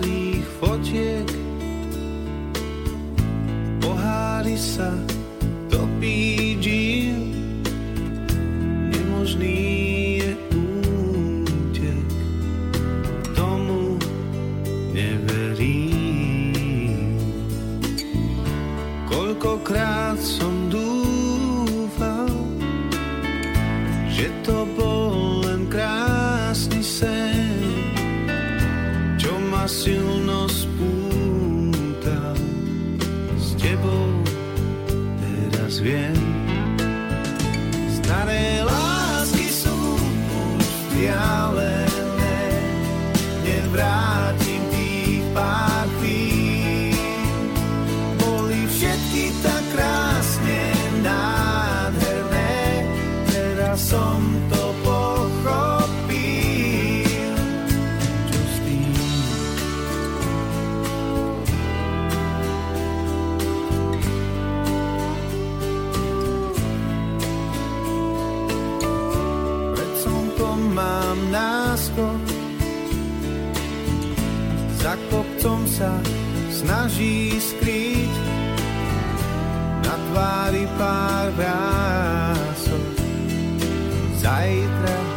starých fotiek. Pohári sa kopcom sa snaží skrýť. Na tvári pár vrások Zajtra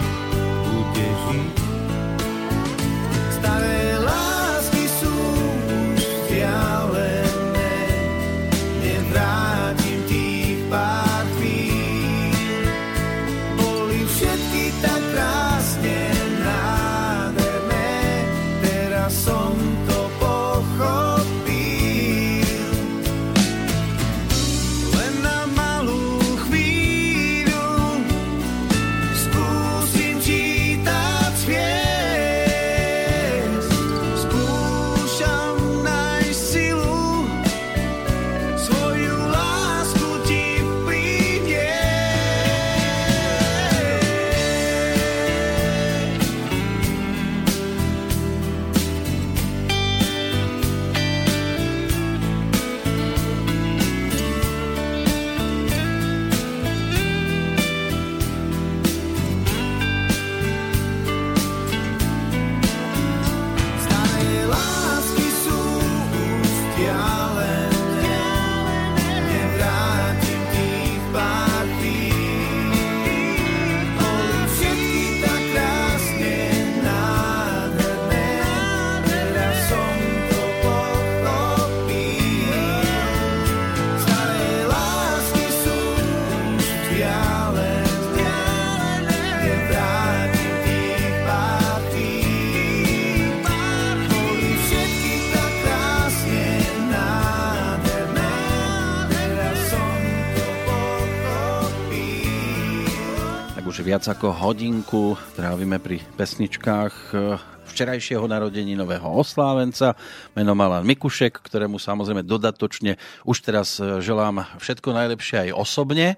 viac ako hodinku trávime pri pesničkách eh, včerajšieho narodení nového oslávenca. Meno má Alan Mikušek, ktorému samozrejme dodatočne už teraz eh, želám všetko najlepšie aj osobne.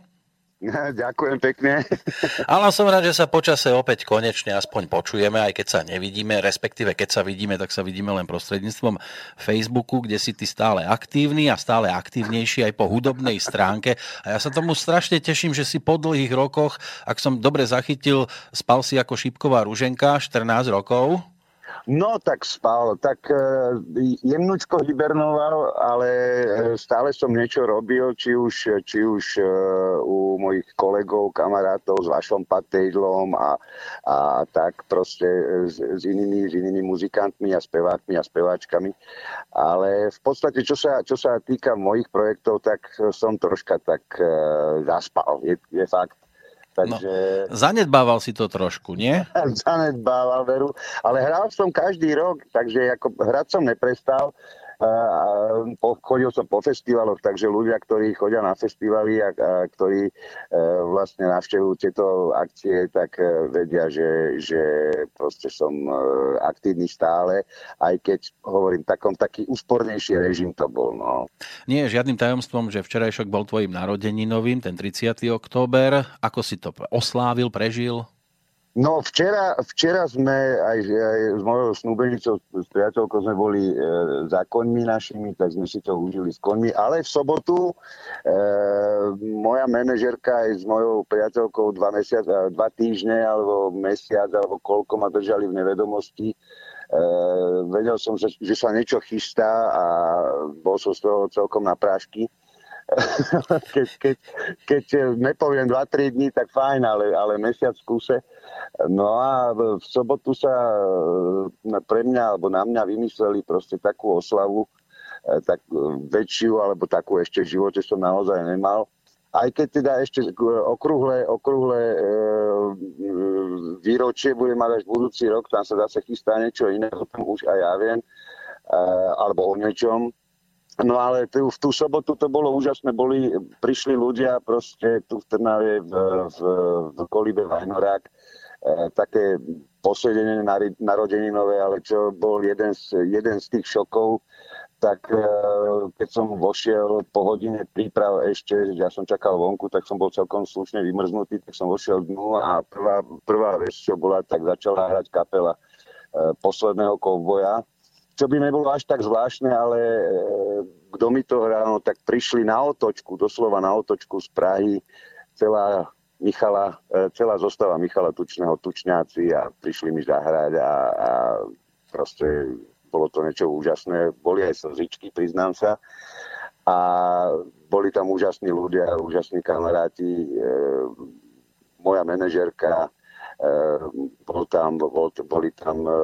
Ďakujem pekne. Ale som rád, že sa počase opäť konečne aspoň počujeme, aj keď sa nevidíme, respektíve keď sa vidíme, tak sa vidíme len prostredníctvom Facebooku, kde si ty stále aktívny a stále aktívnejší aj po hudobnej stránke. A ja sa tomu strašne teším, že si po dlhých rokoch, ak som dobre zachytil, spal si ako šipková ruženka 14 rokov. No tak spal, tak e, jemnučko hibernoval, ale e, stále som niečo robil, či už, či už e, u mojich kolegov, kamarátov s Vašom Patejdlom a, a tak proste s, s, inými, s inými muzikantmi a spevákmi a speváčkami. Ale v podstate, čo sa, čo sa týka mojich projektov, tak som troška tak zaspal, je, je fakt. Takže... No, zanedbával si to trošku, nie? zanedbával veru, ale hral som každý rok, takže ako hrať som neprestal. Chodil som po festivaloch, takže ľudia, ktorí chodia na festivaly a, a ktorí e, vlastne navštevujú tieto akcie, tak e, vedia, že, že proste som e, aktívny stále, aj keď hovorím, takom taký úspornejší režim to bol. No. Nie je žiadnym tajomstvom, že včerajšok bol tvojim narodeninovým, ten 30. október. Ako si to oslávil, prežil? No včera, včera sme aj, aj s mojou snúbenicou, s priateľkou sme boli e, za koňmi našimi, tak sme si to užili s koňmi, ale v sobotu e, moja manažerka aj s mojou priateľkou dva, mesiac, dva týždne alebo mesiac alebo koľko ma držali v nevedomosti, vedel som, že, že sa niečo chystá a bol som z toho celkom na prášky. keď, keď, keď nepoviem 2-3 dní, tak fajn, ale, ale mesiac v. No a v sobotu sa e, pre mňa alebo na mňa vymysleli proste takú oslavu, e, tak väčšiu, alebo takú ešte v živote som naozaj nemal aj keď teda ešte okrúhle e, výročie bude mať až budúci rok, tam sa zase chystá niečo iné, o tom už aj ja viem, e, alebo o niečom. No ale tu, v tú sobotu to bolo úžasné, boli, prišli ľudia proste tu v Trnave, v, v, v Kolibe Vajnorák, e, také posedenie narodeninové, ale čo bol jeden z, jeden z tých šokov, tak e, keď som vošiel po hodine príprav ešte, ja som čakal vonku, tak som bol celkom slušne vymrznutý, tak som vošiel dnu a prvá, prvá vec, čo bola, tak začala hrať kapela e, posledného kovboja, čo by nebolo až tak zvláštne, ale e, kto mi to hral, no, tak prišli na otočku, doslova na otočku z Prahy, celá Michala, celá zostava Michala Tučného, Tučňáci a prišli mi zahrať a, a proste bolo to niečo úžasné. Boli aj slzičky, priznám sa. A boli tam úžasní ľudia, úžasní kamaráti. E, moja manažerka, e, bol tam, bol, boli tam e,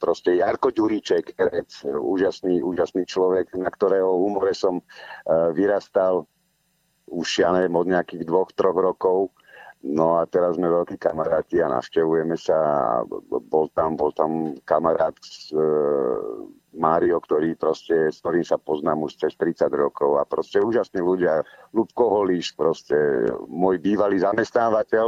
proste Jarko Ďuríček, herec, úžasný, úžasný človek, na ktorého humore som e, vyrastal už ja neviem, od nejakých dvoch, troch rokov. No a teraz sme veľkí kamaráti a navštevujeme sa. Bol tam, bol tam kamarát z, e, Mário, ktorý proste, s ktorým sa poznám už cez 30 rokov a proste úžasní ľudia. Lubko Holíš, proste môj bývalý zamestnávateľ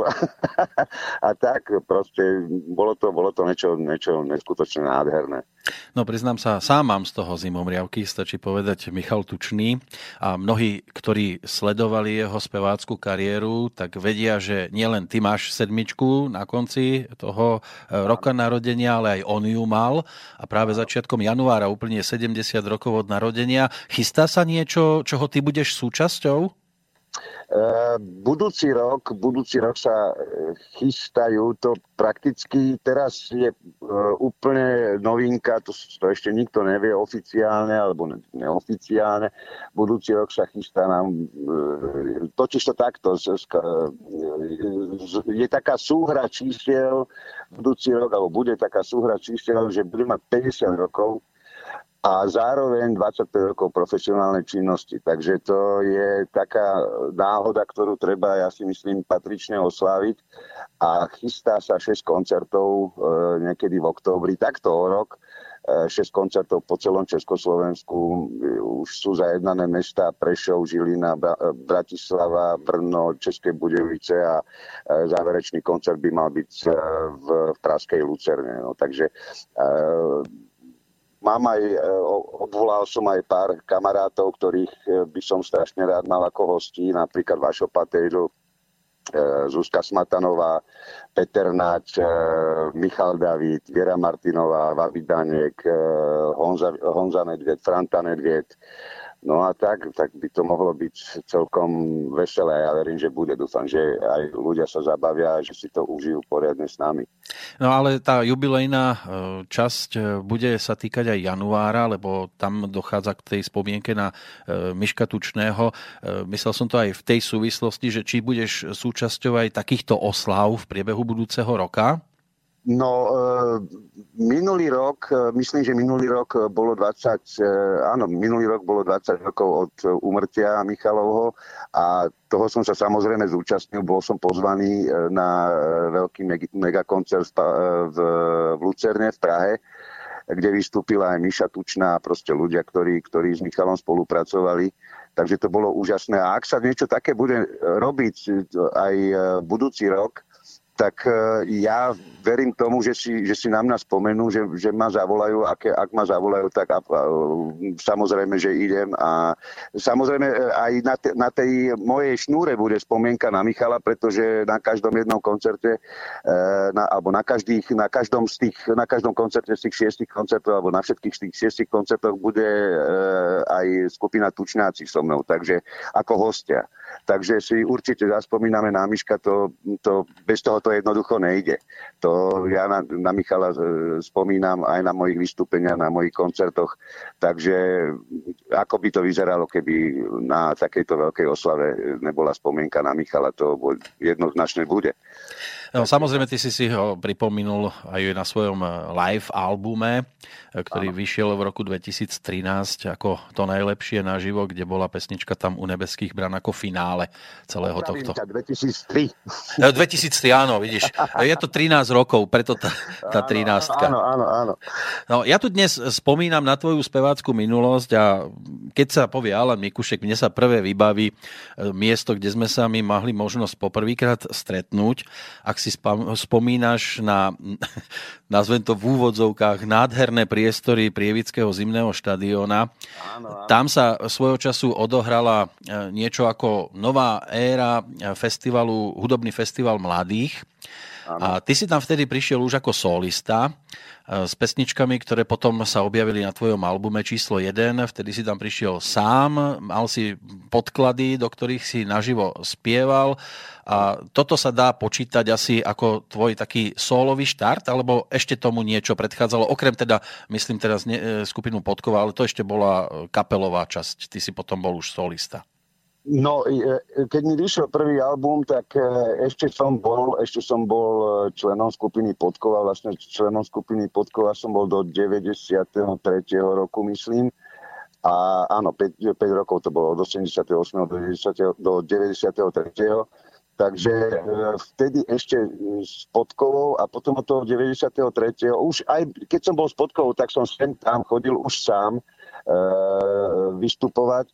a tak proste bolo to, bolo to niečo, niečo neskutočne nádherné. No priznám sa, sám mám z toho zimomriavky, stačí povedať Michal Tučný a mnohí, ktorí sledovali jeho spevácku kariéru, tak vedia, že nielen ty máš sedmičku na konci toho e, roka narodenia, ale aj on ju mal a práve začiatkom januára januára úplne 70 rokov od narodenia. Chystá sa niečo, čoho ty budeš súčasťou? Uh, budúci rok, budúci rok sa e, chystajú, to prakticky teraz je uh, úplne novinka, to, to ešte nikto nevie oficiálne alebo ne, neoficiálne. Budúci rok sa chystá nám, totiž to takto, je taká súhra čísiel budúci rok, alebo bude taká súhra čísiel, že bude mať 50 rokov a zároveň 25 rokov profesionálnej činnosti. Takže to je taká náhoda, ktorú treba, ja si myslím, patrične osláviť. A chystá sa 6 koncertov e, niekedy v októbri, takto o rok. 6 e, koncertov po celom Československu. Už sú zajednané mesta Prešov, Žilina, Bratislava, Brno, České Budejovice a e, záverečný koncert by mal byť v, v Praskej Lucerne. No, takže mám aj, e, obvolal som aj pár kamarátov, ktorých e, by som strašne rád mal ako hostí, napríklad Vašo Patejdu, e, Zuzka Smatanová, Peter Nač, Michal David, Viera Martinová, Vavidanek, Honza, Honza Nedvied, Franta Nedvied, No a tak, tak by to mohlo byť celkom veselé. Ja verím, že bude. Dúfam, že aj ľudia sa zabavia a že si to užijú poriadne s nami. No ale tá jubilejná e, časť e, bude sa týkať aj januára, lebo tam dochádza k tej spomienke na e, Miška Tučného. Myslel som to aj v tej súvislosti, že či budeš súčasťou aj takýchto oslav v priebehu budúceho roka? No, e, minulý rok, e, myslím, že minulý rok bolo 20, e, áno, minulý rok bolo 20 rokov od umrtia Michalovho a toho som sa samozrejme zúčastnil, bol som pozvaný na veľký megakoncert v, v Lucerne v Prahe, kde vystúpila aj Miša Tučná a proste ľudia, ktorí, ktorí s Michalom spolupracovali. Takže to bolo úžasné. A ak sa niečo také bude robiť aj budúci rok, tak e, ja verím tomu, že si, že si nám nás spomenú, že, že ma zavolajú, ak, ak ma zavolajú, tak a, a, samozrejme, že idem a samozrejme e, aj na, te, na tej mojej šnúre bude spomienka na Michala, pretože na každom jednom koncerte e, na, alebo na, každých, na, každom z tých, na každom koncerte z tých šiestich koncertov alebo na všetkých z tých šiestich koncertoch bude aj skupina Tučnáci so mnou, takže ako hostia. Takže si určite zaspomíname na Miška, to, to, bez toho to jednoducho nejde. To ja na, na Michala e, spomínam aj na mojich vystúpeniach, na mojich koncertoch, takže ako by to vyzeralo, keby na takejto veľkej oslave nebola spomienka na Michala, to jednoznačne bude. No, samozrejme, ty si si ho pripomínul aj na svojom eh, live albume, eh, ktorý ano. vyšiel v roku 2013 ako to najlepšie naživo, kde bola pesnička tam u nebeských bran ako finále celého Opravím tohto. Ťa, 2003. 2003, áno, vidíš. Je to 13 rokov, preto tá, tá 13. Áno, áno, áno. No, ja tu dnes spomínam na tvoju speváckú minulosť a keď sa povie Alan Mikušek, mne sa prvé vybaví eh, miesto, kde sme sa my mohli možnosť poprvýkrát stretnúť. Ak si spomínaš na, nazvem to v úvodzovkách, nádherné priestory Prievického zimného štadióna. Tam sa svojho času odohrala e, niečo ako nová éra festivalu, hudobný festival mladých. A ty si tam vtedy prišiel už ako solista e, s pesničkami, ktoré potom sa objavili na tvojom albume číslo 1. Vtedy si tam prišiel sám, mal si podklady, do ktorých si naživo spieval. A toto sa dá počítať asi ako tvoj taký solový štart, alebo ešte tomu niečo predchádzalo, okrem teda, myslím teraz ne, skupinu Podkova, ale to ešte bola kapelová časť. Ty si potom bol už solista. No, keď mi vyšiel prvý album, tak e, ešte som bol, ešte som bol e, členom skupiny Podkova, vlastne členom skupiny Podkova som bol do 93. roku, myslím. A áno, 5, 5 rokov to bolo, od 88. do 90, do 93. Takže e, vtedy ešte s Podkovou a potom od toho 93. Už aj keď som bol s Podkovou, tak som sem tam chodil už sám e, vystupovať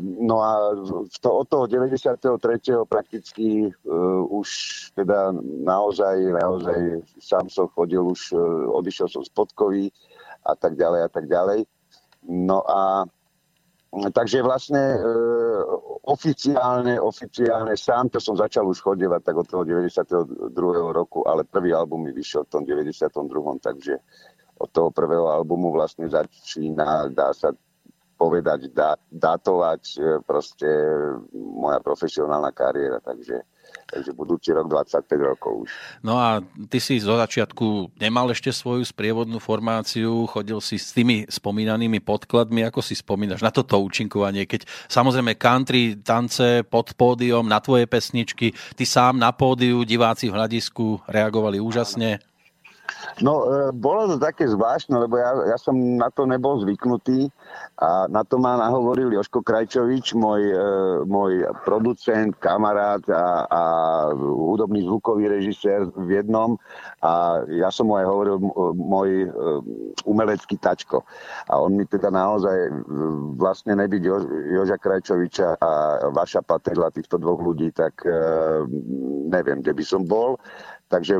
no a to, od toho 93. prakticky uh, už teda naozaj, naozaj sám som chodil, už uh, odišiel som z Podkovy a tak ďalej a tak ďalej. No a takže vlastne uh, oficiálne, oficiálne sám to som začal už chodevať tak od toho 92. roku, ale prvý album mi vyšiel v tom 92. takže od toho prvého albumu vlastne začína, dá sa povedať, da, datovať e, proste moja profesionálna kariéra, takže takže budúci rok 25 rokov už. No a ty si zo začiatku nemal ešte svoju sprievodnú formáciu, chodil si s tými spomínanými podkladmi, ako si spomínaš na toto účinkovanie, keď samozrejme country, tance pod pódium, na tvoje pesničky, ty sám na pódiu, diváci v hľadisku reagovali úžasne. No, e, bolo to také zvláštne, lebo ja, ja som na to nebol zvyknutý a na to ma nahovoril Joško Krajčovič, môj, e, môj producent, kamarát a, a hudobný zvukový režisér v jednom a ja som mu aj hovoril môj e, umelecký tačko. A on mi teda naozaj vlastne nebyť jo, Joža Krajčoviča a vaša paterla týchto dvoch ľudí, tak neviem, kde by som bol. Takže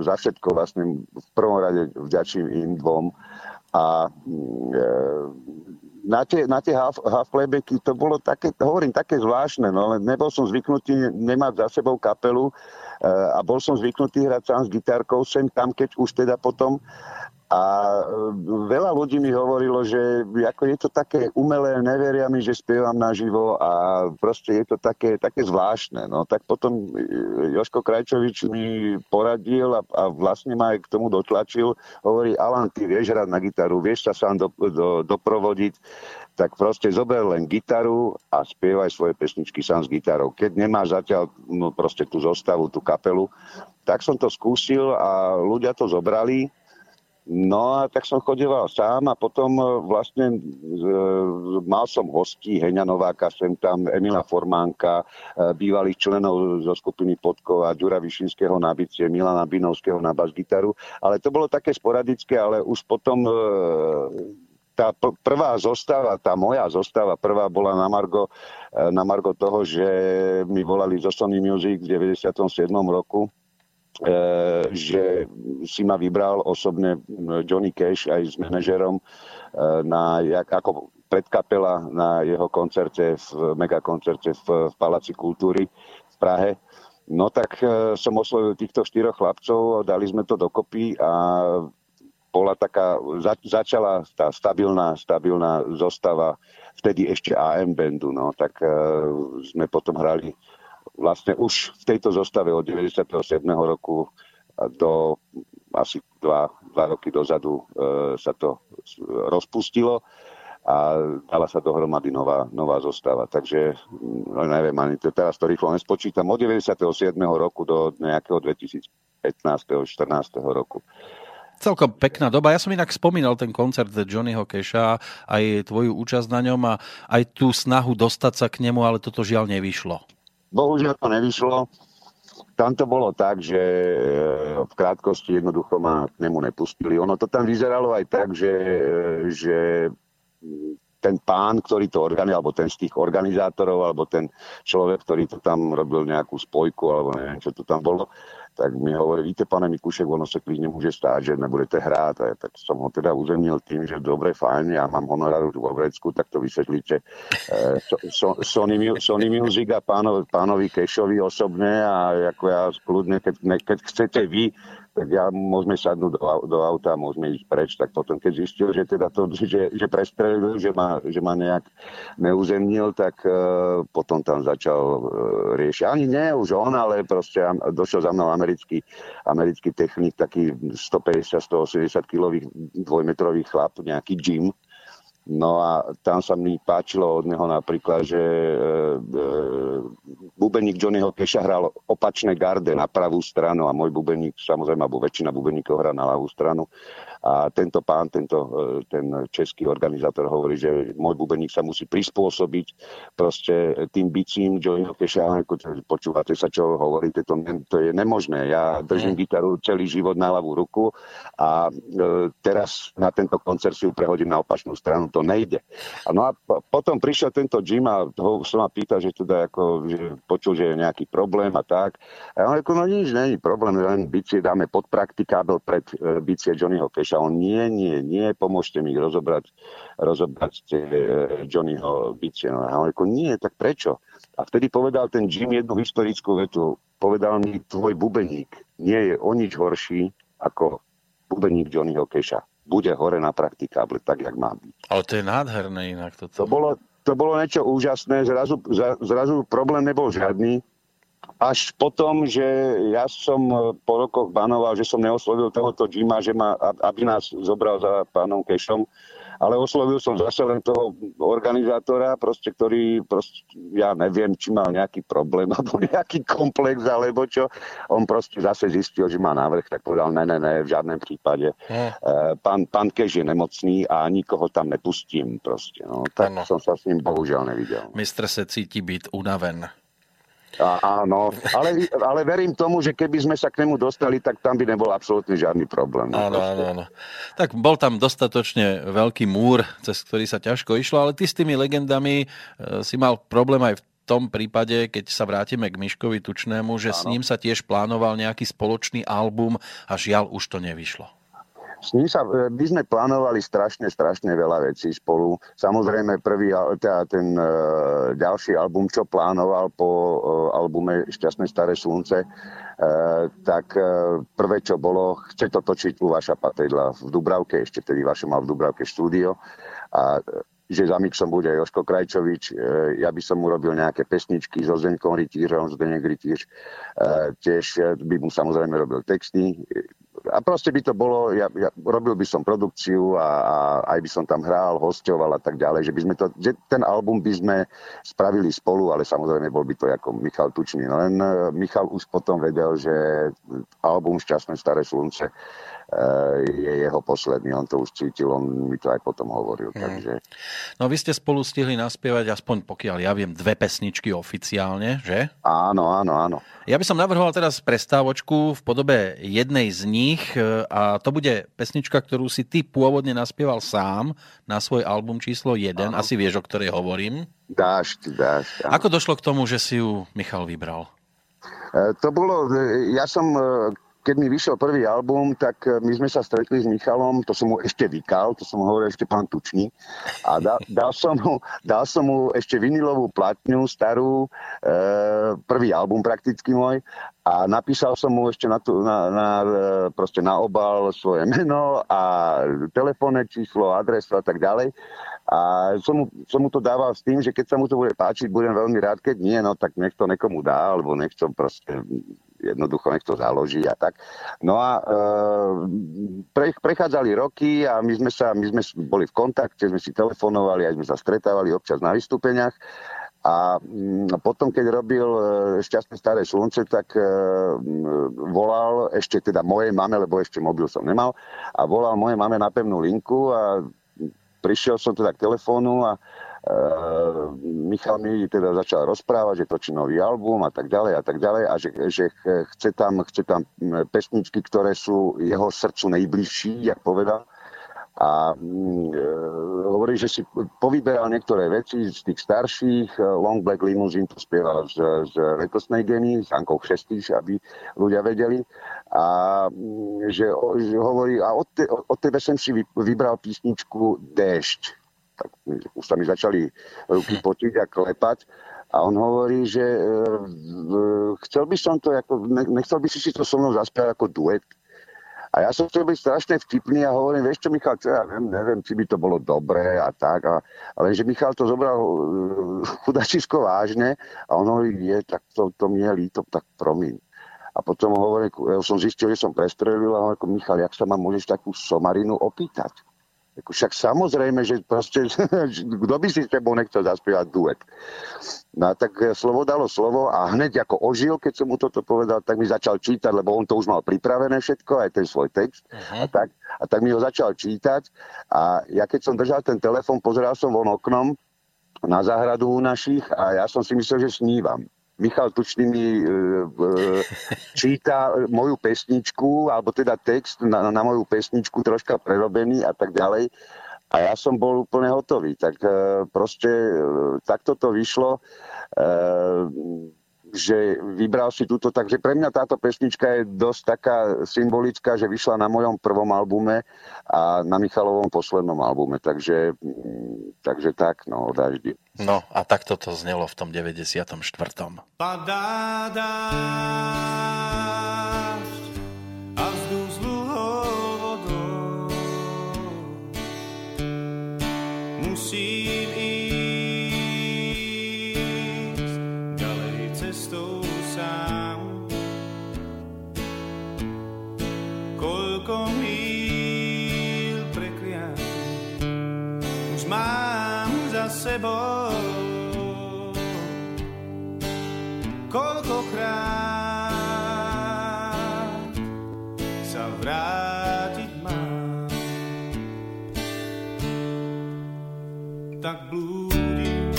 za všetko vlastne v prvom rade vďačím im dvom. A e, na tie, na tie half, half playbacky to bolo také, hovorím, také zvláštne, no, nebol som zvyknutý nemať za sebou kapelu e, a bol som zvyknutý hrať sám s gitarkou sem tam, keď už teda potom a e, veľa ľudí mi hovorilo, že ako je to také umelé, neveria mi, že spievam naživo a proste je to také, také zvláštne. No tak potom e, Joško Krajčovič mi poradil a, a vlastne ma aj k tomu dotlačil. Hovorí, Alan, ty vieš hrať na gitaru, vieš sa sám do, do, doprovodiť, tak proste zober len gitaru a spievaj svoje pesničky sám s gitarou. Keď nemáš zatiaľ no, proste tú zostavu, tú kapelu, tak som to skúsil a ľudia to zobrali No a tak som chodeval sám a potom e, vlastne e, mal som hostí Heňa Nováka, sem tam Emila Formánka, e, bývalých členov zo skupiny Podkova, Ďura Višinského na bicie, Milana Binovského na bas-gitaru, ale to bolo také sporadické, ale už potom e, tá prvá zostava, tá moja zostava, prvá bola na Margo, e, na Margo toho, že mi volali zo Sony Music v 97. roku že si ma vybral osobne Johnny Cash aj s manažerom e, na, jak, ako predkapela na jeho koncerte, v megakoncerte v, v Paláci kultúry v Prahe. No tak e, som oslovil týchto štyroch chlapcov, dali sme to dokopy a bola taká, za, začala tá stabilná, stabilná zostava vtedy ešte AM bandu, no, tak uh, sme potom hrali vlastne už v tejto zostave od 97. roku do asi dva, dva roky dozadu uh, sa to rozpustilo a dala sa dohromady nová, nová zostava. Takže no, neviem, ani to teraz to rýchlo nespočítam. Od 97. roku do nejakého 2015. 14. roku. Celkom pekná doba. Ja som inak spomínal ten koncert Johnnyho Keša, aj tvoju účasť na ňom a aj tú snahu dostať sa k nemu, ale toto žiaľ nevyšlo. Bohužiaľ to nevyšlo. Tam to bolo tak, že e, v krátkosti jednoducho ma k nemu nepustili. Ono to tam vyzeralo aj tak, že, e, že ten pán, ktorý to organizoval, alebo ten z tých organizátorov, alebo ten človek, ktorý to tam robil nejakú spojku, alebo neviem, čo to tam bolo, tak mi hovorí, víte, pane Mikušek, ono sa klidne môže stáť, že nebudete hrát. A tak som ho teda uzemnil tým, že dobre, fajn, ja mám honorár už vo Vrecku, tak to vysvetlíte eh, so, so, Sony, Sony Music a pánovi, pánovi Kešovi osobne a ako ja kľudne, keď, keď chcete vy tak ja môžeme sadnúť do, do auta môžeme ísť preč. Tak potom, keď zistil, že teda to, že, že prestrelil, že ma, že ma nejak neuzemnil, tak uh, potom tam začal uh, riešiť. Ani nie už on, ale proste došiel za mnou americký, americký technik, taký 150-180 kilový dvojmetrový chlap, nejaký Jim, No a tam sa mi páčilo od neho napríklad, že e, e, bubeník Johnnyho Keša hral opačné garde na pravú stranu a môj bubeník, samozrejme, alebo väčšina bubeníkov hrá na ľavú stranu. A tento pán, tento, e, ten český organizátor hovorí, že môj bubeník sa musí prispôsobiť proste tým bicím Johnnyho Keša. Počúvate sa, čo hovoríte, to, to je nemožné. Ja držím gitaru celý život na ľavú ruku a e, teraz na tento koncert si ju prehodím na opačnú stranu to nejde. No a potom prišiel tento Jim a ho som ma pýtal, že teda ako, že počul, že je nejaký problém a tak. A on ako, no nič, není problém, len bicie dáme pod praktikábel pred e, bicie Johnnyho Keša. On nie, nie, nie, pomôžte mi rozobrať, rozobrať tie e, Johnnyho bicie. No, a on ako, nie, tak prečo? A vtedy povedal ten Jim jednu historickú vetu. Povedal mi, tvoj bubeník nie je o nič horší ako bubeník Johnnyho Keša bude hore na praktikáble, tak, jak má byť. Ale to je nádherné inak. Toto. To bolo, to bolo niečo úžasné, zrazu, zrazu problém nebol žiadny, až potom, že ja som e, po rokoch banoval, že som neoslovil tohoto Jima, že ma, aby nás zobral za pánom Kešom, ale oslovil som zase len toho organizátora, proste, ktorý, proste, ja neviem, či mal nejaký problém alebo nejaký komplex, alebo čo. On proste zase zistil, že má návrh, tak povedal, ne, ne, ne, v žiadnom prípade. Hmm. Pán, pán Keš je nemocný a nikoho tam nepustím proste. No, tak ano. som sa s ním bohužiaľ nevidel. Mistr se cíti byť unaven. A, áno, ale, ale verím tomu, že keby sme sa k nemu dostali, tak tam by nebol absolútne žiadny problém. No, áno, áno, áno. Tak bol tam dostatočne veľký múr, cez ktorý sa ťažko išlo, ale ty s tými legendami e, si mal problém aj v tom prípade, keď sa vrátime k Miškovi Tučnému, že áno. s ním sa tiež plánoval nejaký spoločný album a žiaľ už to nevyšlo. S ním sa, e, my sme plánovali strašne, strašne veľa vecí spolu. Samozrejme, prvý, teda ten uh, ďalší album, čo plánoval po uh, albume Šťastné staré slunce, tak prvé, čo bolo, chce to točiť u Vaša Patedla v Dubravke, ešte tedy Vaša mal v Dubravke štúdio a že za mixom bude Joško Krajčovič, ja by som mu robil nejaké pesničky so Zdeňkom Rytířom, Zdeňek Rytíř, tiež by mu samozrejme robil texty, a proste by to bolo, ja, ja robil by som produkciu a, a aj by som tam hral, hostoval a tak ďalej, že by sme to, že ten album by sme spravili spolu, ale samozrejme bol by to ako Michal Tučný. Len uh, Michal už potom vedel, že album Šťastné staré slunce je jeho posledný. On to už cítil, on mi to aj potom hovoril. Hmm. Takže... No vy ste spolu stihli naspievať aspoň pokiaľ ja viem dve pesničky oficiálne, že? Áno, áno, áno. Ja by som navrhoval teraz prestávočku v podobe jednej z nich e, a to bude pesnička, ktorú si ty pôvodne naspieval sám na svoj album číslo 1. Áno. Asi vieš, o ktorej hovorím. Dáš, dáš. Áno. Ako došlo k tomu, že si ju Michal vybral? E, to bolo, ja som keď mi vyšiel prvý album, tak e, my sme sa stretli s Michalom, to som mu ešte vykal, to som mu hovoril ešte pán Tučný. A da, dal, som mu, dal som mu ešte vinilovú platňu starú, e, prvý album prakticky môj. A napísal som mu ešte na, tu, na, na, e, proste na obal svoje meno a telefónne číslo, adresu a tak ďalej. A som mu, som mu to dával s tým, že keď sa mu to bude páčiť, budem veľmi rád, keď nie, no tak nech to nekomu dá, alebo nech to proste jednoducho nech to založí a tak. No a e, pre, prechádzali roky a my sme, sa, my sme boli v kontakte, sme si telefonovali, aj sme sa stretávali občas na vystúpeniach. A mm, potom, keď robil e, Šťastné staré slunce, tak e, volal ešte teda mojej mame, lebo ešte mobil som nemal, a volal mojej mame na pevnú linku a prišiel som teda k telefónu a Michal mi teda začal rozprávať, že točí nový album a tak ďalej a tak ďalej a že, že chce, tam, chce tam pesničky, ktoré sú jeho srdcu najbližší, jak povedal. A uh, hovorí, že si povyberal niektoré veci z tých starších. Long Black Limousine to spieval z, z Letosnej geny, s Ankou Chestíš, aby ľudia vedeli. A že, že hovorí, a od, te, od tebe som si vybral písničku Déšť tak už sa mi začali ruky potiť a klepať. A on hovorí, že e, chcel by som to, ako, nechcel by si si to so mnou zaspiať ako duet. A ja som chcel byť strašne vtipný a hovorím, vieš čo, Michal, čo ja viem, neviem, či by to bolo dobré a tak. A, ale že Michal to zobral uh, chudačisko vážne a on hovorí, je, tak to, to mi je líto, tak promiň. A potom hovorím, ja som zistil, že som prestrelil a hovorím, Michal, jak sa ma môžeš takú somarinu opýtať? Však samozrejme, že proste, kto by si s tebou nechcel zaspievať duet. No a tak slovo dalo slovo a hneď ako ožil, keď som mu toto povedal, tak mi začal čítať, lebo on to už mal pripravené všetko, aj ten svoj text. Uh-huh. A, tak, a tak mi ho začal čítať a ja keď som držal ten telefon, pozeral som von oknom na záhradu u našich a ja som si myslel, že snívam. Michal Tučný mi e, e, číta moju pesničku, alebo teda text na, na moju pesničku troška prerobený a tak ďalej. A ja som bol úplne hotový. Tak e, proste e, takto to vyšlo. E, že vybral si túto, takže pre mňa táto pesnička je dosť taká symbolická, že vyšla na mojom prvom albume a na Michalovom poslednom albume, takže, takže tak, no, daždi. No a takto to znelo v tom 94. Padá dážď Koľkokrát sa vrátiť mám. Tak blúdim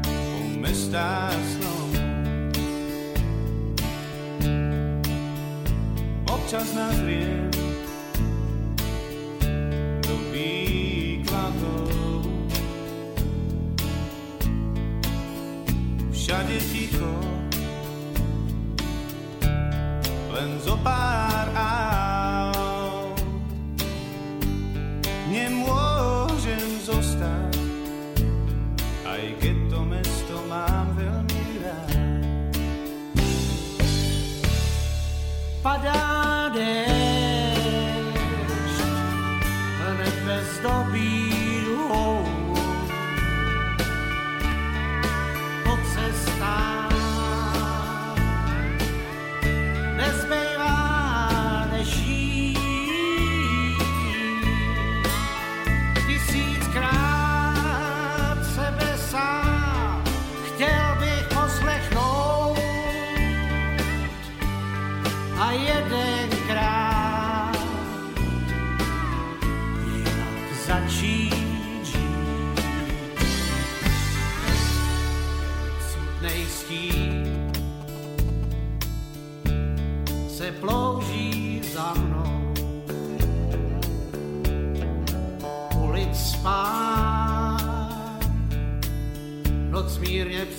po mestách snom. Občas nazriem do Všade ticho, len zo pár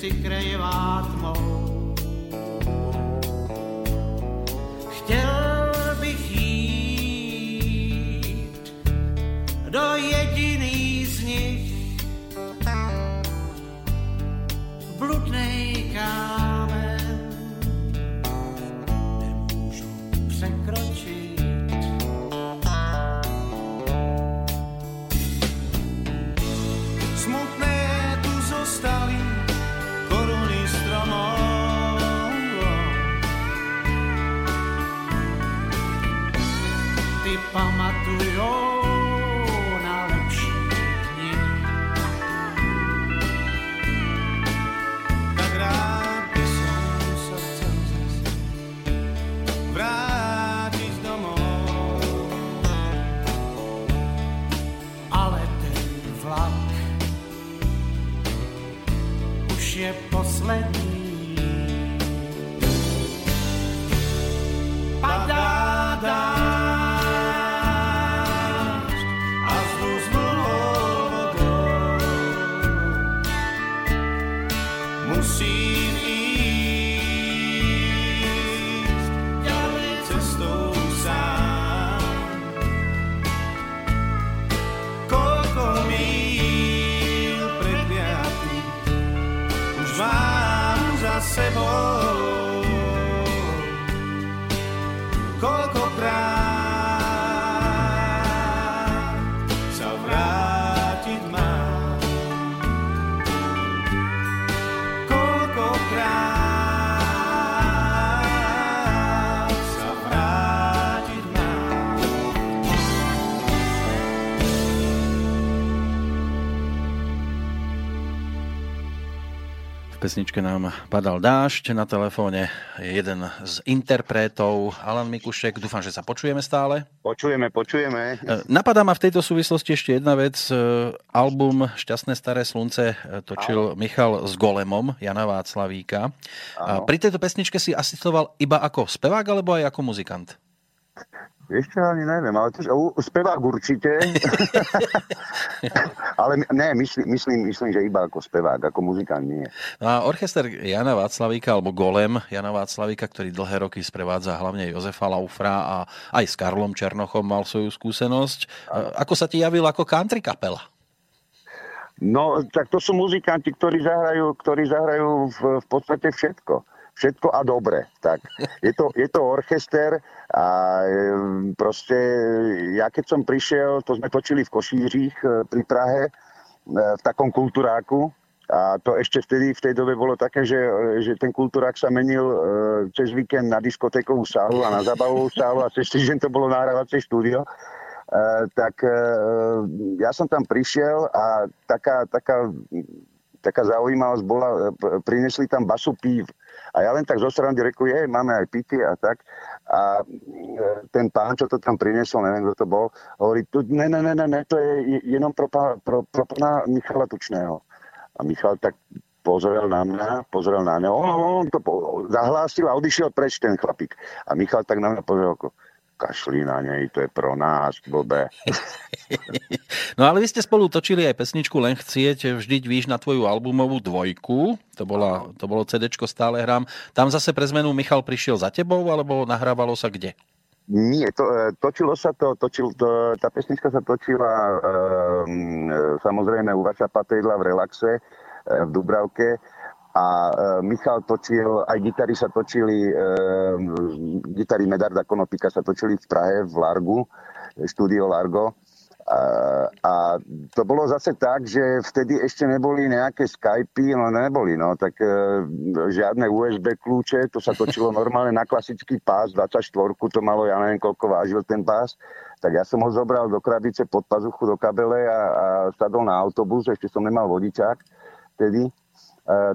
si creeva pesničke nám padal dážď, na telefóne je jeden z interpretov, Alan Mikušek. Dúfam, že sa počujeme stále. Počujeme, počujeme. E, Napadá ma v tejto súvislosti ešte jedna vec. E, Album Šťastné staré slunce e, točil Michal s Golemom, Jana Václavíka. A Áno. pri tejto pesničke si asistoval iba ako spevák alebo aj ako muzikant? Ešte ani neviem, ale u- spevák určite. ale ne, myslím, myslím, myslím, že iba ako spevák, ako muzikant nie. No a orchester Jana Václavíka, alebo Golem Jana Václavíka, ktorý dlhé roky sprevádza hlavne Jozefa Laufra a aj s Karlom Černochom mal svoju skúsenosť. E, Ako sa ti javil ako country kapela? No, tak to sú muzikanti, ktorí zahrajú, ktorí zahrajú v, v podstate všetko. Všetko a dobre. Tak. Je, to, je to orchester a e, proste ja keď som prišiel, to sme točili v Košířích e, pri Prahe, e, v takom kultúráku. A to ešte vtedy v tej dobe bolo také, že, e, že ten kultúrák sa menil e, cez víkend na diskotékovú sálu a na zabavovú sálu a cez týždeň to bolo nahrávacie štúdio. Uh, tak uh, ja som tam prišiel a taká, taká, taká zaujímavosť bola, e, prinesli tam basu pív. A ja len tak zo strany reku, je, máme aj pity a tak. A e, ten pán, čo to tam priniesol, neviem, kto to bol, hovorí, tu, ne, ne, ne, ne, ne, to je- jenom pro, pá- pro, pro pána Michala Tučného. A Michal tak pozrel na mňa, pozrel na neho, on, on to po, zahlásil a odišiel preč ten chlapík. A Michal tak na mňa pozrel ako, kašli na nej, to je pro nás, blbé. No ale vy ste spolu točili aj pesničku Len chcieť vždyť víš na tvoju albumovú dvojku. To, bola, to bolo CD Stále hrám. Tam zase pre zmenu Michal prišiel za tebou, alebo nahrávalo sa kde? Nie, to, e, točilo sa to, točil, to, tá pesnička sa točila um, samozrejme u Vaša Patejdla v Relaxe v Dubravke a e, Michal točil, aj gitary sa točili, e, gitary Medarda Konopika sa točili v Prahe, v Largu, štúdio Largo. A, a to bolo zase tak, že vtedy ešte neboli nejaké Skypy, no neboli, no, tak e, žiadne USB kľúče, to sa točilo normálne na klasický pás, 24, to malo, ja neviem, koľko vážil ten pás, tak ja som ho zobral do krabice pod pazuchu, do kabele a, a sadol na autobus, ešte som nemal vodičák vtedy, e,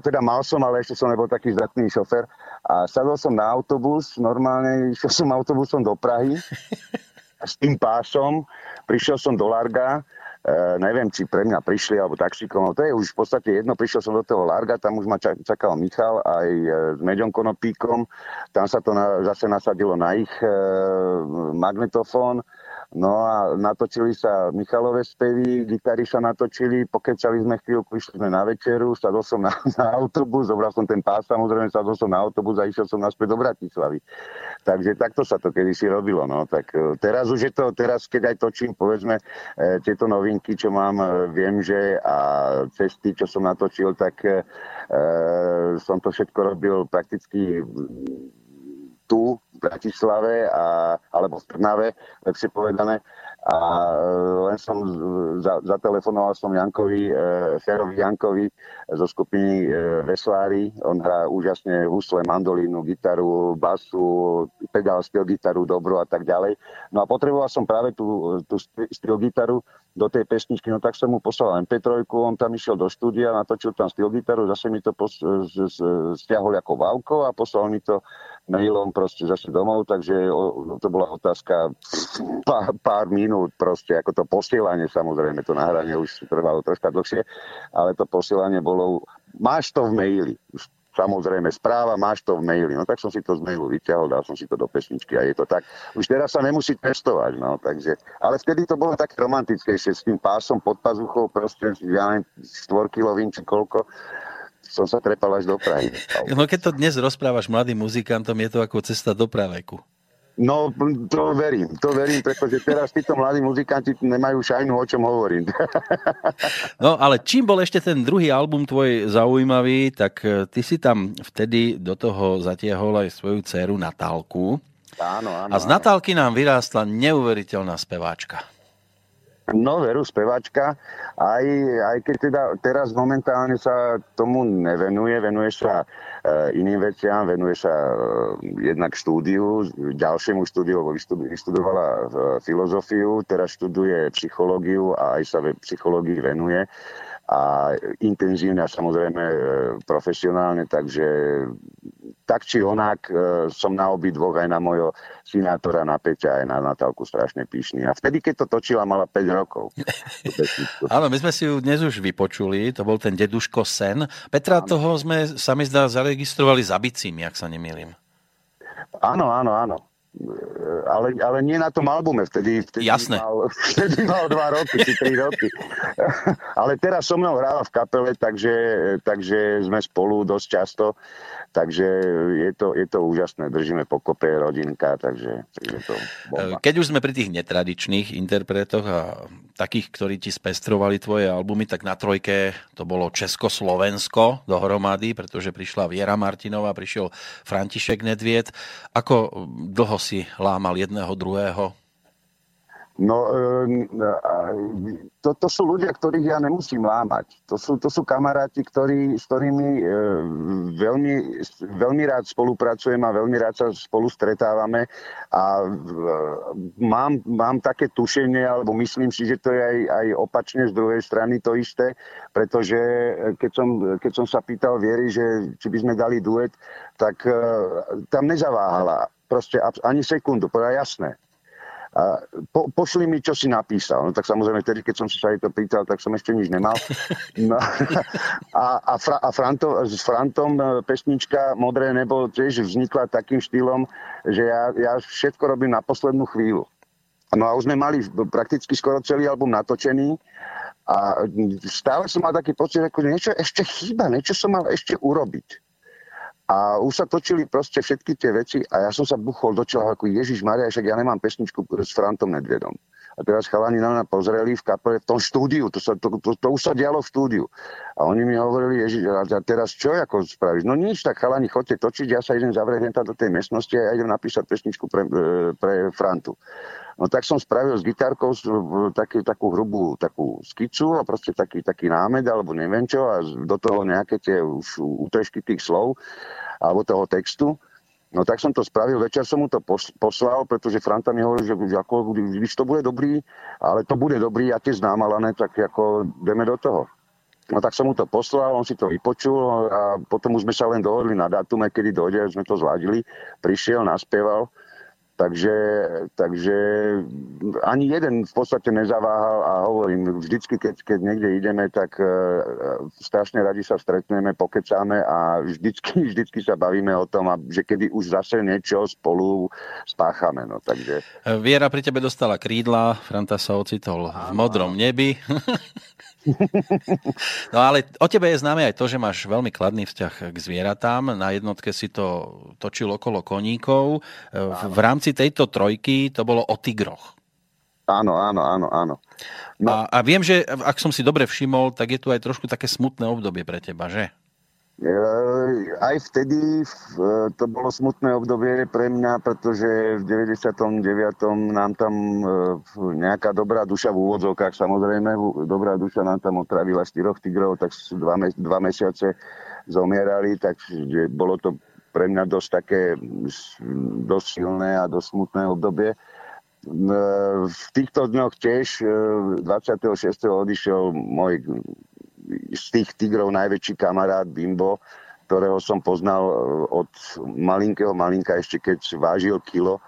teda mal som, ale ešte som nebol taký zdatný šofer. A sadol som na autobus, normálne išiel som autobusom do Prahy, s tým pásom. Prišiel som do Larga, e, neviem, či pre mňa prišli, alebo taxíkom, no to je už v podstate jedno, prišiel som do toho Larga, tam už ma ča- čakal Michal aj e, s Meďom Konopíkom, tam sa to na, zase nasadilo na ich e, magnetofón, No a natočili sa Michalové spevy, gitary sa natočili, pokecali sme chvíľku, išli sme na večeru, sadol som na, na autobus, zobral som ten pás, samozrejme sadol som na autobus a išiel som naspäť do Bratislavy. Takže takto sa to kedysi robilo. No. Tak e, teraz už je to, teraz keď aj točím, povedzme, e, tieto novinky, čo mám, e, viem, že a cesty, čo som natočil, tak e, som to všetko robil prakticky tu v Bratislave a, alebo v Trnave, lepšie povedané, a e, len som za, zatelefonoval som Jankovi, e, Ferovi Jankovi zo skupiny e, Veslári. On hrá úžasne husle, mandolínu, gitaru, basu, pedálského gitaru, dobro a tak ďalej. No a potreboval som práve tú, tú styl gitaru do tej pesničky, no tak som mu poslal MP3, on tam išiel do štúdia, natočil tam styl gitaru, zase mi to pos- stiahol ako válko a poslal mi to mailom proste zase domov, takže to bola otázka pár, pár minút proste, ako to posielanie samozrejme, to nahranie už trvalo troška dlhšie, ale to posielanie bolo, máš to v maili, samozrejme správa, máš to v maili. No tak som si to z mailu vyťahol, dal som si to do pesničky a je to tak. Už teraz sa nemusí testovať, no, takže, ale vtedy to bolo také romantickejšie s tým pásom pod pazuchou, proste, ja neviem, štvorkilovým či koľko som sa trepal až do Prahy. No keď to dnes rozprávaš mladým muzikantom, je to ako cesta do praveku. No, to verím, to verím, pretože teraz títo mladí muzikanti nemajú šajnu, o čom hovorím. No, ale čím bol ešte ten druhý album tvoj zaujímavý, tak e, ty si tam vtedy do toho zatiahol aj svoju dceru Natálku. Áno, áno. A z Natálky nám vyrástla neuveriteľná speváčka. No, veru, spevačka. Aj, aj keď teda teraz momentálne sa tomu nevenuje, venuje sa iným veciam, venuje sa e, jednak štúdiu, ďalšiemu štúdiu, lebo vyštudovala e, filozofiu, teraz študuje psychológiu a aj sa psychológii venuje a intenzívne a samozrejme e, profesionálne, takže tak či onak e, som na obi dvoch, aj na mojho synátora, na Peťa, aj na Natálku strašne píšny. A vtedy, keď to točila, mala 5 rokov. Áno, my sme si ju dnes už vypočuli, to bol ten deduško Sen. Petra, Áno. toho sme sa mi zdá zaregistrovali za bicím, ak sa nemýlim. Áno, áno, áno ale, ale nie na tom albume, vtedy, vtedy, Jasné. Mal, vtedy mal dva roky, či tri roky. ale teraz so mnou hrála v kapele, takže, takže sme spolu dosť často, takže je to, je to úžasné, držíme pokope rodinka, takže, takže to bomba. Keď už sme pri tých netradičných interpretoch a takých, ktorí ti spestrovali tvoje albumy, tak na trojke to bolo Česko-Slovensko dohromady, pretože prišla Viera Martinová, prišiel František Nedviet. Ako dlho si lámal jedného, druhého? No, e, to, to sú ľudia, ktorých ja nemusím lámať. To sú, to sú kamaráti, ktorí, s ktorými e, veľmi, veľmi rád spolupracujem a veľmi rád sa spolu stretávame a e, mám, mám také tušenie, alebo myslím si, že to je aj, aj opačne z druhej strany to isté, pretože keď som, keď som sa pýtal Viery, že či by sme dali duet, tak tam nezaváhala proste ani sekundu, povedala jasné. A po, pošli mi, čo si napísal. No tak samozrejme, tedy, keď som sa aj to pýtal, tak som ešte nič nemal. No, a, a, fra, a Franto, s Frantom e, pesnička Modré nebo tiež vznikla takým štýlom, že ja, ja všetko robím na poslednú chvíľu. No a už sme mali prakticky skoro celý album natočený a stále som mal taký pocit, že niečo ešte chýba, niečo som mal ešte urobiť. A už sa točili proste všetky tie veci a ja som sa buchol do čela ako Ježiš Maria, však ja nemám pesničku s Frantom Nedviedom. A teraz chalani na mňa pozreli v kapele v tom štúdiu, to, sa, to, to, to už sa dialo v štúdiu. A oni mi hovorili, Ježiš, a teraz čo ako spravíš? No nič, tak chalani, chodte točiť, ja sa idem zavrieť do tej miestnosti a ja idem napísať pesničku pre, e, pre Frantu. No tak som spravil s gitárkou taký, takú hrubú takú skicu a proste taký, taký námed alebo neviem čo a do toho nejaké tie už útržky tých slov alebo toho textu. No tak som to spravil, večer som mu to poslal, pretože Franta mi hovoril, že ako, když to bude dobrý, ale to bude dobrý, ja tiež znám, ale ne, tak ako ideme do toho. No tak som mu to poslal, on si to vypočul a potom už sme sa len dohodli na datume, kedy dojde, sme to zladili. Prišiel, naspieval Takže, takže ani jeden v podstate nezaváhal a hovorím, vždycky, keď, keď niekde ideme, tak uh, strašne radi sa stretneme, pokecáme a vždycky, vždycky sa bavíme o tom, že kedy už zase niečo spolu spáchame. No, takže... Viera pri tebe dostala krídla, Franta sa ocitol v modrom nebi. No ale o tebe je známe aj to, že máš veľmi kladný vzťah k zvieratám. Na jednotke si to točil okolo koníkov. V rámci tejto trojky to bolo o tigroch. Áno, áno, áno, áno. No. A, a viem, že ak som si dobre všimol, tak je tu aj trošku také smutné obdobie pre teba, že? Aj vtedy to bolo smutné obdobie pre mňa, pretože v 99. nám tam e, nejaká dobrá duša v úvodzovkách, samozrejme, dobrá duša nám tam otravila štyroch tigrov, tak dva, dva mesiace zomierali, takže bolo to pre mňa dosť také dosť silné a dosť smutné obdobie. E, V týchto dňoch tiež e, 26. odišiel môj z tých tigrov najväčší kamarát Bimbo, ktorého som poznal e, od malinkého malinka, ešte keď vážil kilo.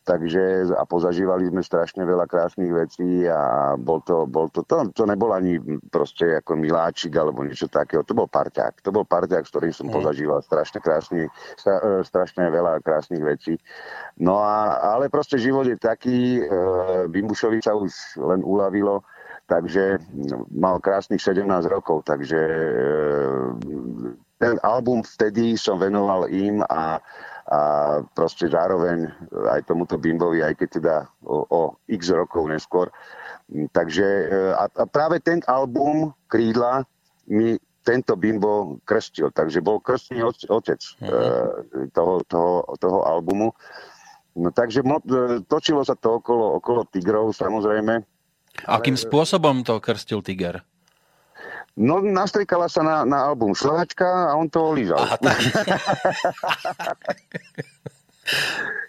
Takže a pozažívali sme strašne veľa krásnych vecí a bol to, bol to, to, to nebol ani proste ako miláčik alebo niečo takého, to bol parťák. To bol parťák, s ktorým som Mm. pozažíval strašne krásny, stra, e, strašne veľa krásnych vecí. No a, ale proste život je taký, e, Bimbušovi sa už len uľavilo, takže mal krásnych 17 rokov, takže e, ten album vtedy som venoval im a, a proste zároveň aj tomuto Bimbovi, aj keď teda o, o x rokov neskôr. Takže e, a, a práve ten album Krídla mi tento Bimbo krstil, takže bol krstný otec mm-hmm. toho, toho, toho albumu. No, takže e, točilo sa to okolo, okolo tigrov, samozrejme. Akým spôsobom to krstil tiger? No, nastrikala sa na, na album šľahačka a on to olízal. Aha, tak.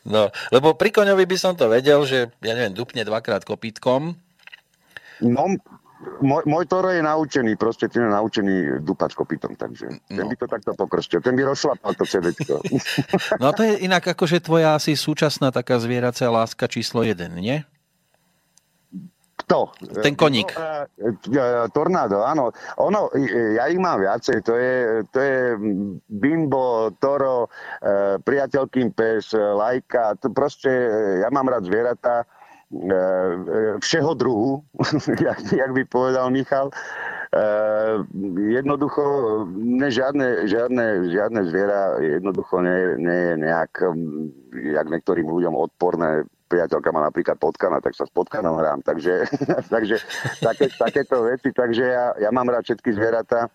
No, lebo pri koňovi by som to vedel, že ja neviem, dupne dvakrát kopítkom. No, môj, môj Toro je naučený, proste ten je naučený dupať kopytom, takže ten No. by to takto pokrstil, ten by rozšlapal to CDčko. No a to je inak akože tvoja asi súčasná taká zvieracá láska číslo jeden, nie? Kto? Ten koník. No, e, e, tornádo, áno. Ono, ja ich mám viacej. To je, to je Bimbo, Toro, e, priateľkým pes, Lajka. To proste, ja mám rád zvieratá všeho druhu, jak, jak by povedal Michal. Jednoducho, ne, žiadne, žiadne, žiadne zviera jednoducho nie, nie je nejak, jak niektorým ľuďom odporné priateľka ma napríklad potkaná, tak sa s potkanou hrám. Takže, takže také, takéto veci. Takže ja, ja mám rád všetky zvieratá.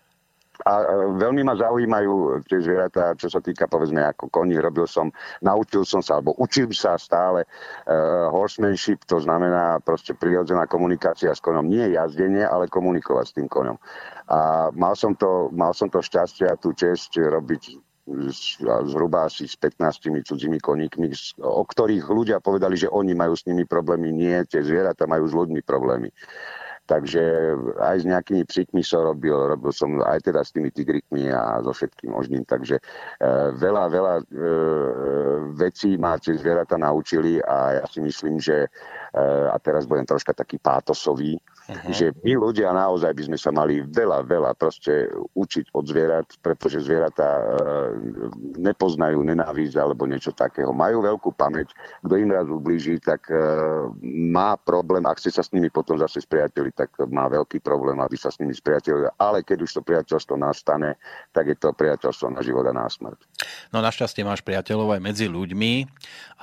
A veľmi ma zaujímajú tie zvieratá, čo sa týka povedzme ako koní. Robil som, naučil som sa, alebo učím sa stále uh, horsemanship, to znamená proste prirodzená komunikácia s koňom. Nie jazdenie, ale komunikovať s tým koňom. A mal som to, mal som to šťastie a tú čest robiť zhruba asi s 15 cudzími koníkmi, o ktorých ľudia povedali, že oni majú s nimi problémy. Nie, tie zvieratá majú s ľuďmi problémy. Takže aj s nejakými psíkmi som robil, robil som aj teda s tými tigrikmi a so všetkým možným. Takže e, veľa, veľa e, vecí ma tie zvieratá naučili a ja si myslím, že e, a teraz budem troška taký pátosový, uh-huh. že my ľudia naozaj by sme sa mali veľa, veľa proste učiť od zvierat, pretože zvieratá e, nepoznajú nenávisť alebo niečo takého. Majú veľkú pamäť, kto im raz ublíži, tak e, má problém, ak chce sa s nimi potom zase spriateliť, tak má veľký problém, aby sa s nimi spriatelili. Ale keď už to priateľstvo nastane, tak je to priateľstvo na život a na smrť. No našťastie máš priateľov aj medzi ľuďmi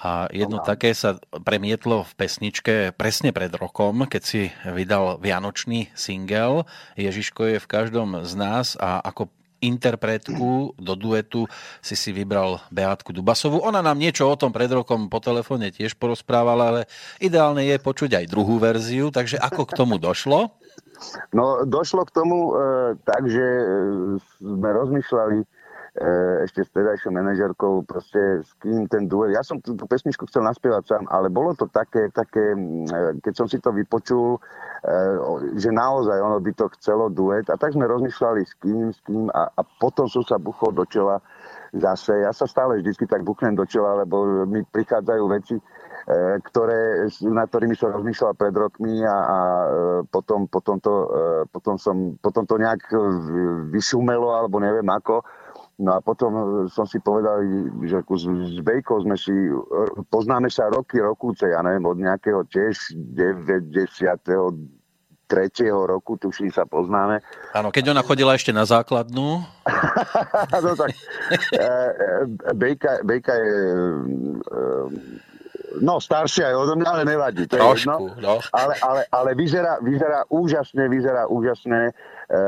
a jedno No, také sa premietlo v pesničke presne pred rokom, keď si vydal vianočný single Ježiško je v každom z nás a ako interpretku do duetu si si vybral Beátku Dubasovú. Ona nám niečo o tom pred rokom po telefóne tiež porozprávala, ale ideálne je počuť aj druhú verziu, takže ako k tomu došlo? No, došlo k tomu e, tak, že e, sme rozmýšľali ešte s tedajšou manažerkou, proste s kým ten duet. Ja som tú, tú pesničku chcel naspievať sám, ale bolo to také, také, e, keď som si to vypočul, e, že naozaj ono by to chcelo duet. A tak sme rozmýšľali s kým, s kým a, a potom som sa buchol do čela zase. Ja sa stále vždy tak buchnem do čela, lebo mi prichádzajú veci, e, ktoré, na ktorými som rozmýšľal pred rokmi a, a e, potom, potom, to, e, potom, som, potom to nejak e, vyšumelo, alebo neviem ako. No a potom e, som si povedal, že s, Bejkou sme si, e, poznáme sa roky, rokúce, ja neviem, od nejakého tiež 93. roku, tuším sa poznáme. Áno, keď ona chodila ešte na základnú, no tak, e, Bejka, Bejka je No, staršia je odo mňa, ale nevadí. To je Trošku, jedno. no. Ale, ale, ale vyzerá, vyzerá úžasne, vyzerá úžasne. E,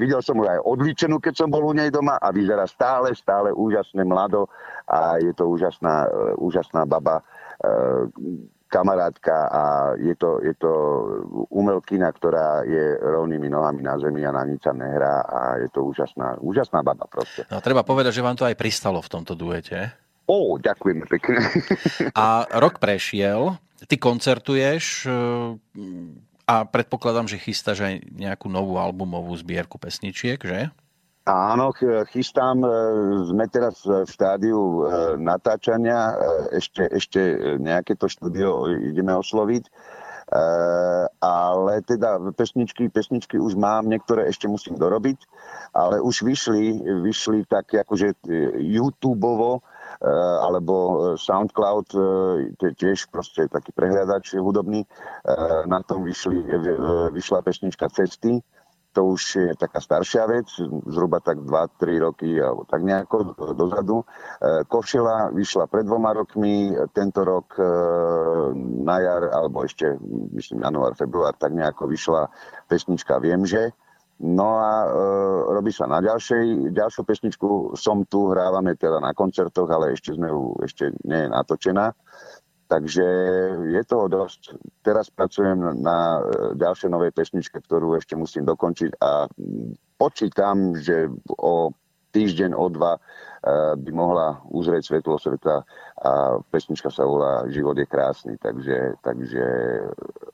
videl som ju aj odličenú, keď som bol u nej doma a vyzerá stále, stále úžasne mlado a je to úžasná, e, úžasná baba, e, kamarátka a je to, je to umelkyna, ktorá je rovnými nohami na zemi a na nič sa nehrá a je to úžasná, úžasná baba proste. No, treba povedať, že vám to aj pristalo v tomto duete. Ó, ďakujem pekne. A rok prešiel, ty koncertuješ e, a predpokladám, že chystáš aj nejakú novú albumovú zbierku pesničiek, že? Áno, ch- chystám, e, sme teraz v štádiu e, natáčania, ešte, ešte nejaké to štúdio ideme osloviť, ale teda pesničky, pesničky už mám, niektoré ešte musím dorobiť, ale už vyšli, vyšli tak akože e, YouTubeovo, e, alebo SoundCloud, e, to je tiež proste taký prehľadač hudobný, na tom vyšli, vyšla pesnička Cesty, to už je taká staršia vec, zhruba tak 2-3 roky alebo tak nejako dozadu. Košela vyšla pred dvoma rokmi, tento rok na jar, alebo ešte myslím január, február, tak nejako vyšla pesnička Viem, že. No a e, robí sa na ďalšej, ďalšiu pesničku Som tu, hrávame teda na koncertoch, ale ešte sme ju, ešte nie je natočená. Takže je toho dosť. Teraz pracujem na e, ďalšej novej pesničke, ktorú ešte musím dokončiť a počítam, že o týždeň, o dva by mohla uzrieť svetlo sveta a pesnička sa volá Život je krásny. Takže, takže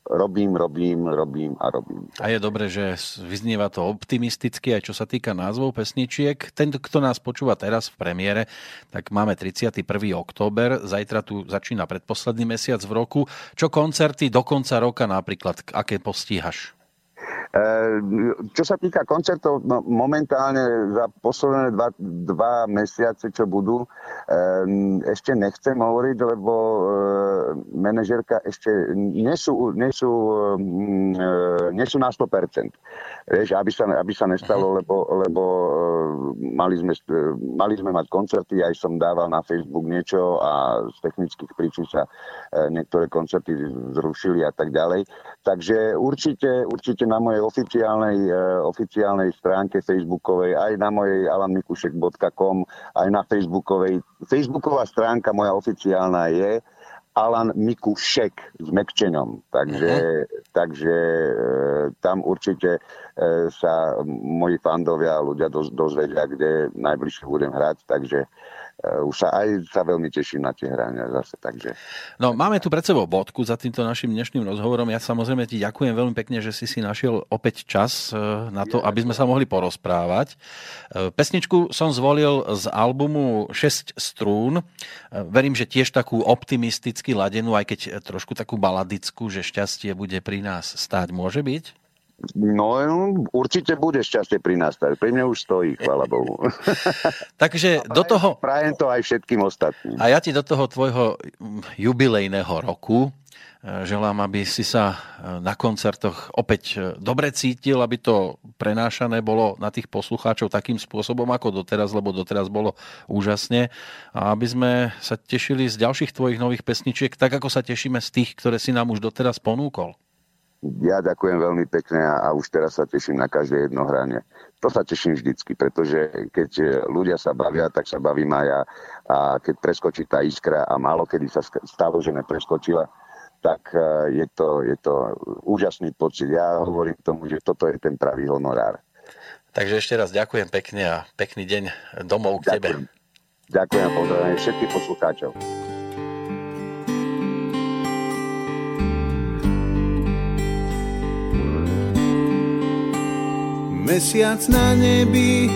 robím, robím, robím a robím. A je dobré, že vyznieva to optimisticky, aj čo sa týka názvov pesničiek. Ten, kto nás počúva teraz v premiére, tak máme 31. október, zajtra tu začína predposledný mesiac v roku. Čo koncerty do konca roka napríklad, aké postíhaš? E, Čo sa týka koncertov, no, momentálne za posledné dva, dva mesiace, čo budú, e, ešte nechcem hovoriť, lebo e, manažerka ešte nie sú, nie sú, mm, nie sú na 100%. Vieš, aby sa, aby sa nestalo, lebo, lebo e, mali, sme, mali sme mať koncerty, aj som dával na Facebook niečo a z technických príčin sa niektoré koncerty zrušili a tak ďalej. Takže určite, určite na mojej oficiálnej, e, oficiálnej stránke facebookovej, aj na mojej alanmikušek.com, aj na facebookovej. Facebooková stránka moja oficiálna je Alan Mikušek s Mekčenom. Takže, takže e, tam určite e, sa moji fandovia a ľudia doz, dozvedia, kde najbližšie budem hrať. Takže už sa aj sa veľmi teším na tie hrania zase. Takže No, máme tu pred sebou bodku za týmto našim dnešným rozhovorom. Ja samozrejme ti ďakujem veľmi pekne, že si si našiel opäť čas e, na to, aby sme sa mohli porozprávať. E, Pesničku som zvolil z albumu 6 strún. Verím, že tiež takú optimisticky ladenú, aj keď trošku takú baladickú, že šťastie bude pri nás stáť. Môže byť? No, určite bude šťastie pri nás. Pri mne už stojí, chvala Bohu. Takže do toho... Prajem to aj všetkým ostatným. A ja ti do toho tvojho jubilejného roku e, želám, aby si sa e, na koncertoch opäť e, dobre cítil, aby to prenášané bolo na tých poslucháčov takým spôsobom ako doteraz, lebo doteraz bolo úžasne. A aby sme sa tešili z ďalších tvojich nových pesničiek, tak ako sa tešíme z tých, ktoré si nám už doteraz ponúkol. Ja ďakujem veľmi pekne a, a už teraz sa teším na každé jedno hranie. To sa teším vždycky, pretože keď e, ľudia sa bavia, tak sa bavím aj ja. A keď preskočí tá iskra a málo kedy sa stalo, že nepreskočila, tak e, je to, je to úžasný pocit. Ja hovorím tomu, že toto je ten pravý honorár. Takže ešte raz ďakujem pekne a pekný deň domov k tebe. Ďakujem. Ďakujem a pozdravujem všetkých poslucháčov. Mesiac na nebi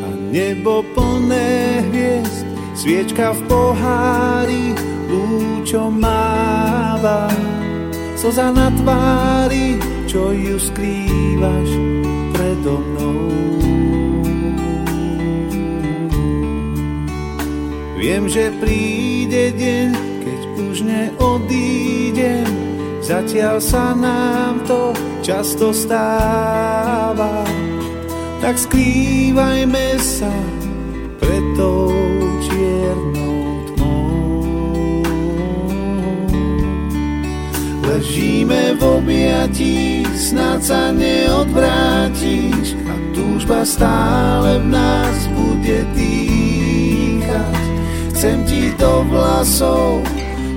a nebo plné hviezd, sviečka v pohári lúčom máva. Slza na tvári, čo ju skrývaš predo mnou. Viem, že príde deň, keď už neodídem, zatiaľ sa nám to často stáva. Tak skrývajme sa pred tou čiernou tmou. Ležíme v objatí, snad sa neodvrátiš a túžba stále v nás bude dýchať. Chcem ti do vlasov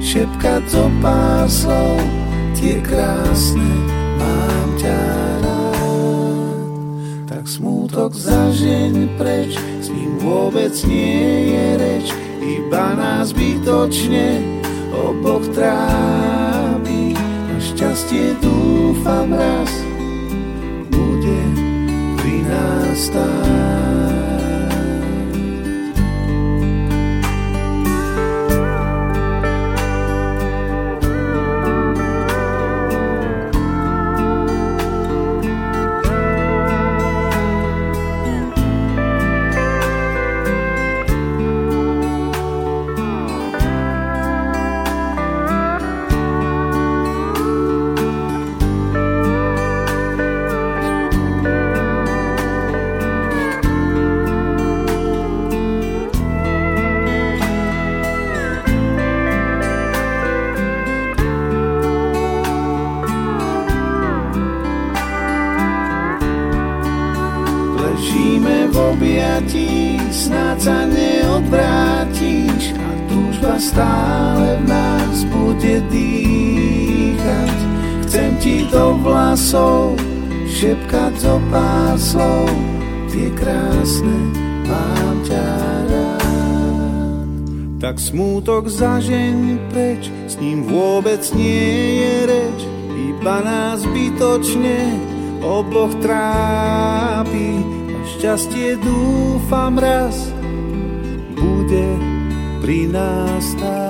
šepkať zo pár slov, tie krásne mám smútok zažeň preč, s ním vôbec nie je reč, iba nás bytočne oboch trápi. Na šťastie dúfam raz bude pri nás stáť. Smútok zažeň preč, s ním vôbec nie je reč, iba nás bytočne oboch trápi. A šťastie dúfam raz bude pri nás stáť.